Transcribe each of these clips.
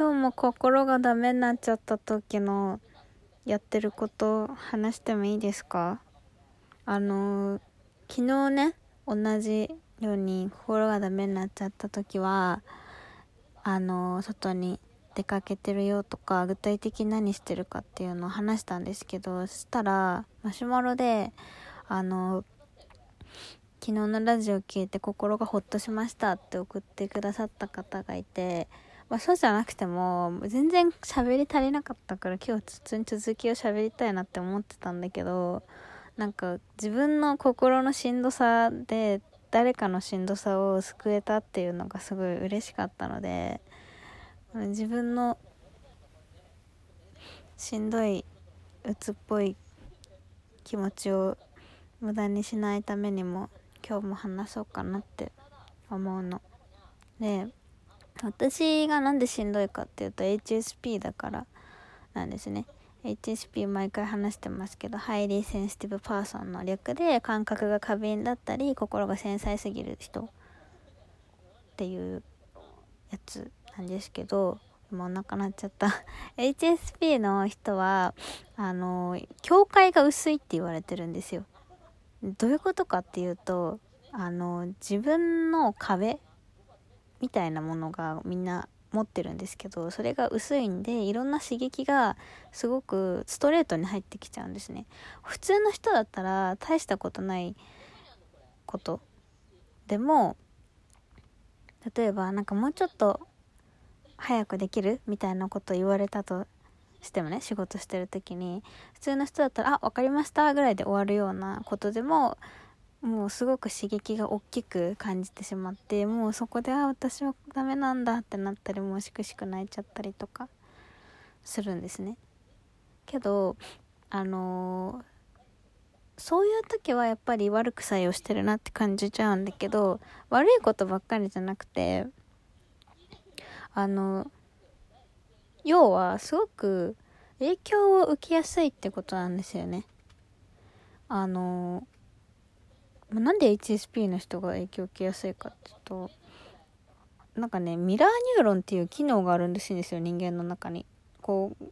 今日も心がダメになっちゃった時のやってること話してもいいですか？あの昨日ね同じように心がダメになっちゃった時はあの外に出かけてるよとか具体的に何してるかっていうのを話したんですけどそしたらマシュマロであの昨日のラジオ聞いて心がほっとしましたって送ってくださった方がいて、まあ、そうじゃなくても全然喋り足りなかったから今日普通に続きを喋りたいなって思ってたんだけどなんか自分の心のしんどさで誰かのしんどさを救えたっていうのがすごい嬉しかったので自分のしんどい鬱っぽい気持ちを無駄にしないためにも今日も話そうかなって思うの。で私がなんでしんどいかっていうと HSP だからなんですね。HSP 毎回話してますけど Highly Sensitive Person の略で感覚が過敏だったり心が繊細すぎる人っていうやつなんですけどもうお腹鳴っちゃった HSP の人はあの境界が薄いって言われてるんですよどういうことかっていうとあの自分の壁みたいなものがみんな持ってるんですけどそれが薄いんでいろんな刺激がすごくストレートに入ってきちゃうんですね。普通の人だったら大したことないこと。でも例えばなんかもうちょっと早くできる？みたいなこと言われたとしてもね仕事してる時に。普通の人だったら「あ分かりました」ぐらいで終わるようなことでももうすごく刺激が大きく感じてしまってもうそこで「あ私はダメなんだ」ってなったりもうしくしく泣いちゃったりとかするんですね。けどあのー、そういう時はやっぱり悪く作用してるなって感じちゃうんだけど悪いことばっかりじゃなくてあの要はすごく影響を受けやすいってことなんですよね。あのなんで HSP の人が影響を受けやすいかっていうとなんかねミラーニューロンっていう機能があるんですよ人間の中に。こう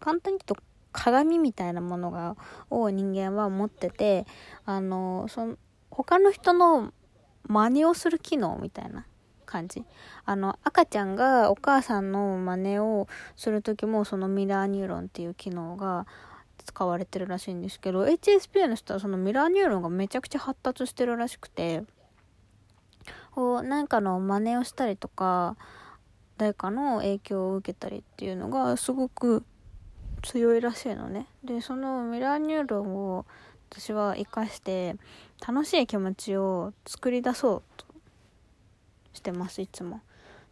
簡単に言うと鏡みたいなものがを人間は持っててあのその他の人の真似をする機能みたいな感じあの赤ちゃんがお母さんの真似をする時もそのミラーニューロンっていう機能が使われてるらしいんですけど HSP の人はそのミラーニューロンがめちゃくちゃ発達してるらしくてこう何かの真似をしたりとか誰かの影響を受けたりっていうのがすごく強いらしいのね。でそのミラーニューロンを私は生かして楽しい気持ちを作り出そうとしてますいつも。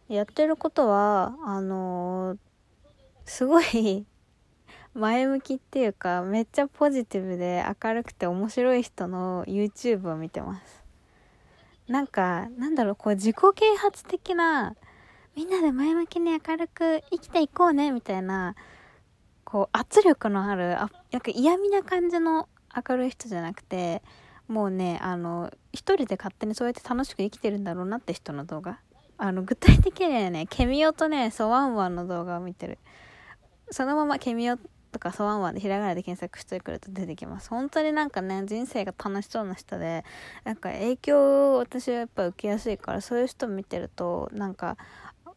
やってることはあのー、すごい前向きっていうかめっちゃポジティブで明るくて面白い人の YouTube を見てます。なんかなんだろうこう自己啓発的なみんなで前向きに明るく生きていこうねみたいなこう圧力のあるあなんか嫌味な感じの明るい人じゃなくてもうねあの一人で勝手にそうやって楽しく生きてるんだろうなって人の動画。あの具体的にはねケミオとねソワンワンの動画を見てる。そのままケミオとかソワンワンでひらがなで検索してくると出てきます。本当になんかね、人生が楽しそうな人で、なんか影響を私はやっぱ受けやすいから、そういう人見てると、なんか、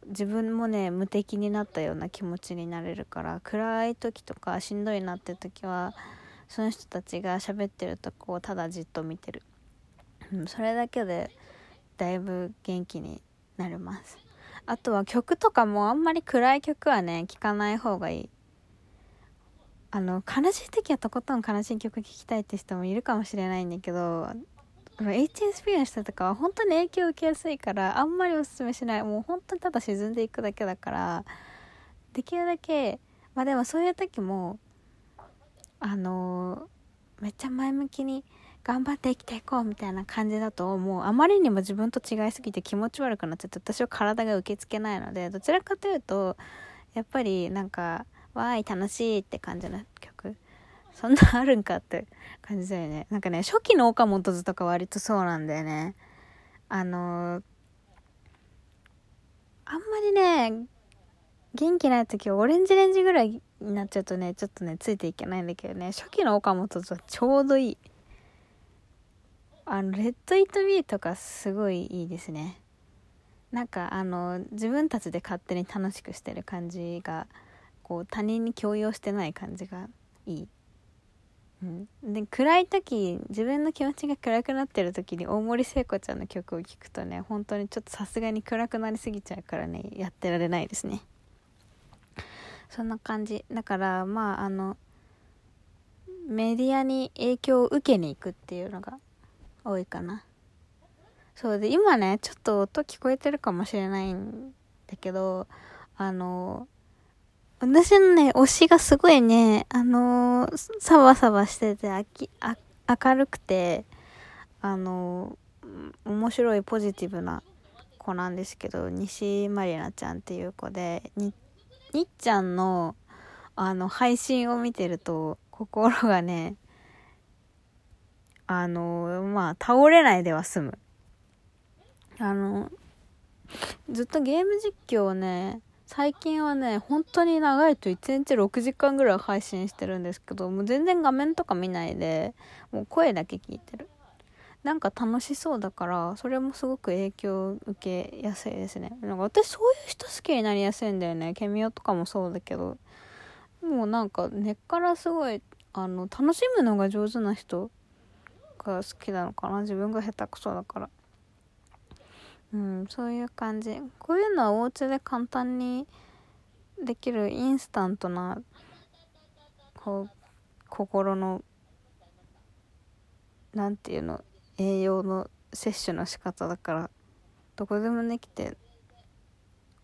自分もね、無敵になったような気持ちになれるから、暗い時とかしんどいなって時は、その人たちが喋ってるとこをただじっと見てる。うん、それだけで、だいぶ元気になります。あとは曲とかもあんまり暗い曲はね、聴かない方がいい。あの悲しい時はとことん悲しい曲聴きたいって人もいるかもしれないんだけど HSP の人とかは本当に影響を受けやすいからあんまりおすすめしない。もう本当にただ沈んでいくだけだからできるだけまあでもそういう時もあのめっちゃ前向きに頑張って生きていこうみたいな感じだともう。あまりにも自分と違いすぎて気持ち悪くなっちゃって私は体が受け付けないのでどちらかというとやっぱりなんかわーい楽しいって感じの曲。そんなあるんかって感じだよね。なんかね初期の岡本図とか割とそうなんだよね。あのー、あんまりね元気ない時オレンジレンジぐらいになっちゃうとねちょっとねついていけないんだけどね。初期の岡本とちょうどいい。あのレッド・イート・ビーとかすごいいいですね。なんかあの自分たちで勝手に楽しくしてる感じがこう他人に強要してない感じがいい、うん、で暗い時自分の気持ちが暗くなってる時に大森聖子ちゃんの曲を聴くとね本当にちょっとさすがに暗くなりすぎちゃうからねやってられないですね。そんな感じ。だからまああのメディアに影響を受けに行くっていうのが多いかな。そうで今ねちょっと音聞こえてるかもしれないんだけどあの私のね推しがすごいねあのサバサバしててあきあ明るくてあの面白いポジティブな子なんですけど西まりなちゃんっていう子でににっちゃんのあの配信を見てると心がねあのまあ倒れないでは済む。あのずっとゲーム実況をね最近はね本当に長いと1日6時間ぐらい配信してるんですけどもう全然画面とか見ないでもう声だけ聞いてる。なんか楽しそうだからそれもすごく影響受けやすいですね。なんか私そういう人好きになりやすいんだよね。ケミオとかもそうだけど。もうなんか根っからすごいあの楽しむのが上手な人が好きなのかな。自分が下手くそだから。うんそういう感じ。こういうのはお家で簡単にできるインスタントなこう心のなんていうの栄養の摂取の仕方だからどこでもできて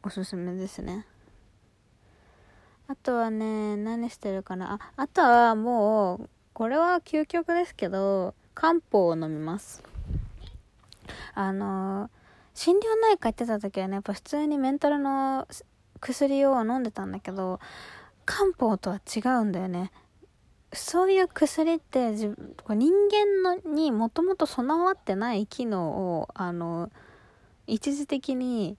おすすめですね。あとはね何してるかな。ああとはもうこれは究極ですけど漢方を飲みます。あの心療内科行ってた時はねやっぱ普通にメンタルの薬を飲んでたんだけど漢方とは違うんだよね。そういう薬って人間のにもともと備わってない機能をあの一時的に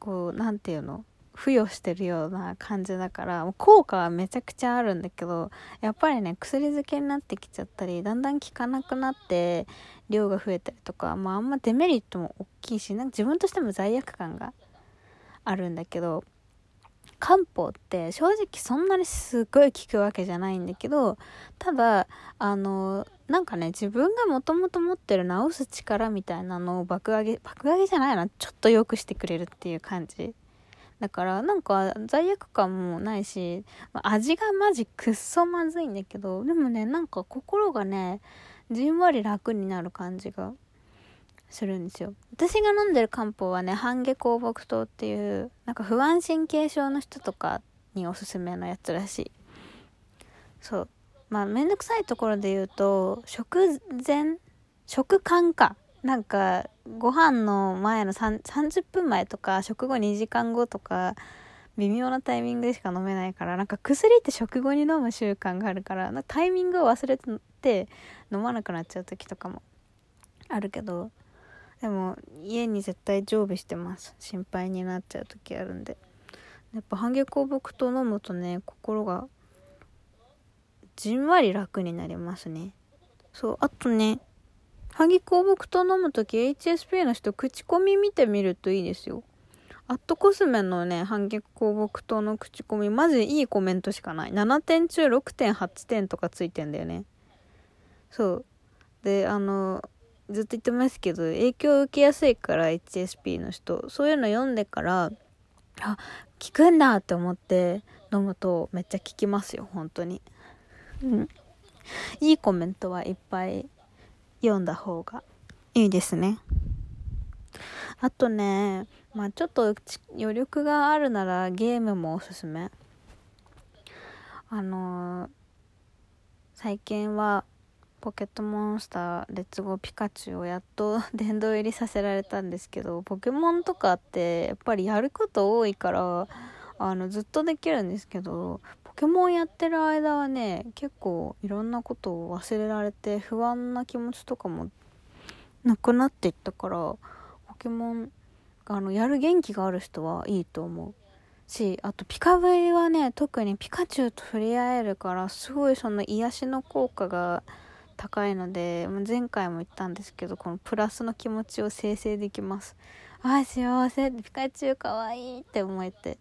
こう何て言うの？付与してるような感じだから効果はめちゃくちゃあるんだけどやっぱりね薬漬けになってきちゃったりだんだん効かなくなって量が増えたりとか、まあ、あんまデメリットも大きいしなんか自分としても罪悪感があるんだけど漢方って正直そんなにすごい効くわけじゃないんだけどただあのなんかね自分がもともと持ってる治す力みたいなのを爆上げ爆上げじゃないなちょっと良くしてくれるっていう感じ。だからなんか罪悪感もないし味がマジくっそまずいんだけどでもねなんか心がねじんわり楽になる感じがするんですよ。私が飲んでる漢方はね半夏香木糖っていうなんか不安神経症の人とかにおすすめのやつらしい。そう。まあめんどくさいところで言うと食前食感か。なんかご飯の前の30分前とか食後2時間後とか微妙なタイミングでしか飲めないからなんか薬って食後に飲む習慣があるからタイミングを忘れて飲まなくなっちゃう時とかもあるけどでも家に絶対常備してます。心配になっちゃう時あるんで。やっぱ半夏香木糖飲むとね心がじんわり楽になりますね。そうあとね半夏香木糖飲む時 HSP の人口コミ見てみるといいですよアットコスメのね、半月香木糖の口コミ、マジいいコメントしかない。7点中6.8点とかついてんだよね。そう。で、あの、ずっと言ってますけど影響を受けやすいから HSP の人そういうの読んでからあ効くんだって思って飲むとめっちゃ効きますよ本当にうんいいコメントはいっぱい読んだ方がいいですね。あとねまあちょっと余力があるならゲームもおすすめ。あのー、最近はポケットモンスターレッツゴーピカチュウをやっと 殿堂入りさせられたんですけどポケモンとかってやっぱりやること多いからあのずっとできるんですけどポケモンやってる間はね結構いろんなことを忘れられて不安な気持ちとかもなくなっていったからポケモンあのやる元気がある人はいいと思う。しあとピカブリはね特にピカチュウと触れ合えるからすごいその癒しの効果が高いので前回も言ったんですけどこのプラスの気持ちを生成できます。あ幸せ。ピカチュウかわいいって思えて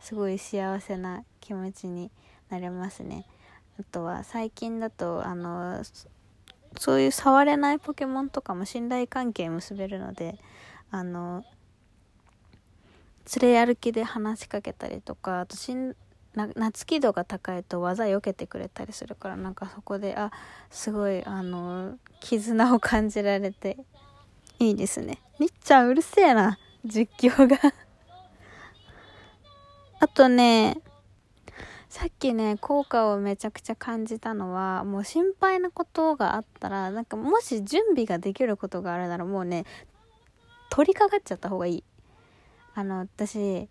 すごい幸せな気持ちになれますね。あとは最近だとあのそういう触れないポケモンとかも信頼関係結べるのであの連れ歩きで話しかけたりとかあとしんな夏気度が高いと技避けてくれたりするからなんかそこであすごいあの絆を感じられていいですね。みっちゃんうるせえな実況が。あとねさっきね効果をめちゃくちゃ感じたのはもう心配なことがあったらなんかもし準備ができることがあるならもうね取り掛かっちゃった方がいい。あの私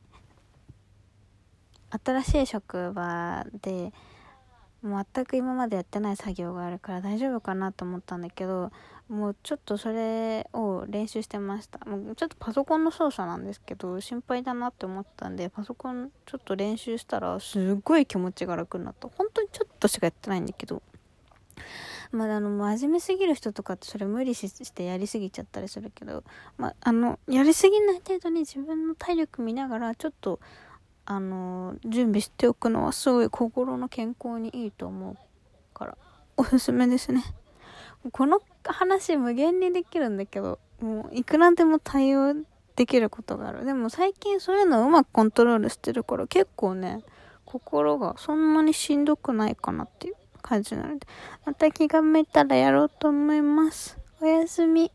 新しい職場で全く今までやってない作業があるから大丈夫かなと思ったんだけどもうちょっとそれを練習してました。もうちょっとパソコンの操作なんですけど心配だなって思ったんでパソコンちょっと練習したらすっごい気持ちが楽になった。本当にちょっとしかやってないんだけど。まあ、あの真面目すぎる人とかってそれ無理してやりすぎちゃったりするけど、まあ、あのやりすぎない程度に自分の体力見ながらちょっとあの準備しておくのはすごい心の健康にいいと思うからおすすめですね。この話無限にできるんだけどもういくらでも対応できることがある。でも最近そういうのをうまくコントロールしてるから結構ね心がそんなにしんどくないかなっていう感じなのでまた気が向いたらやろうと思います。おやすみ。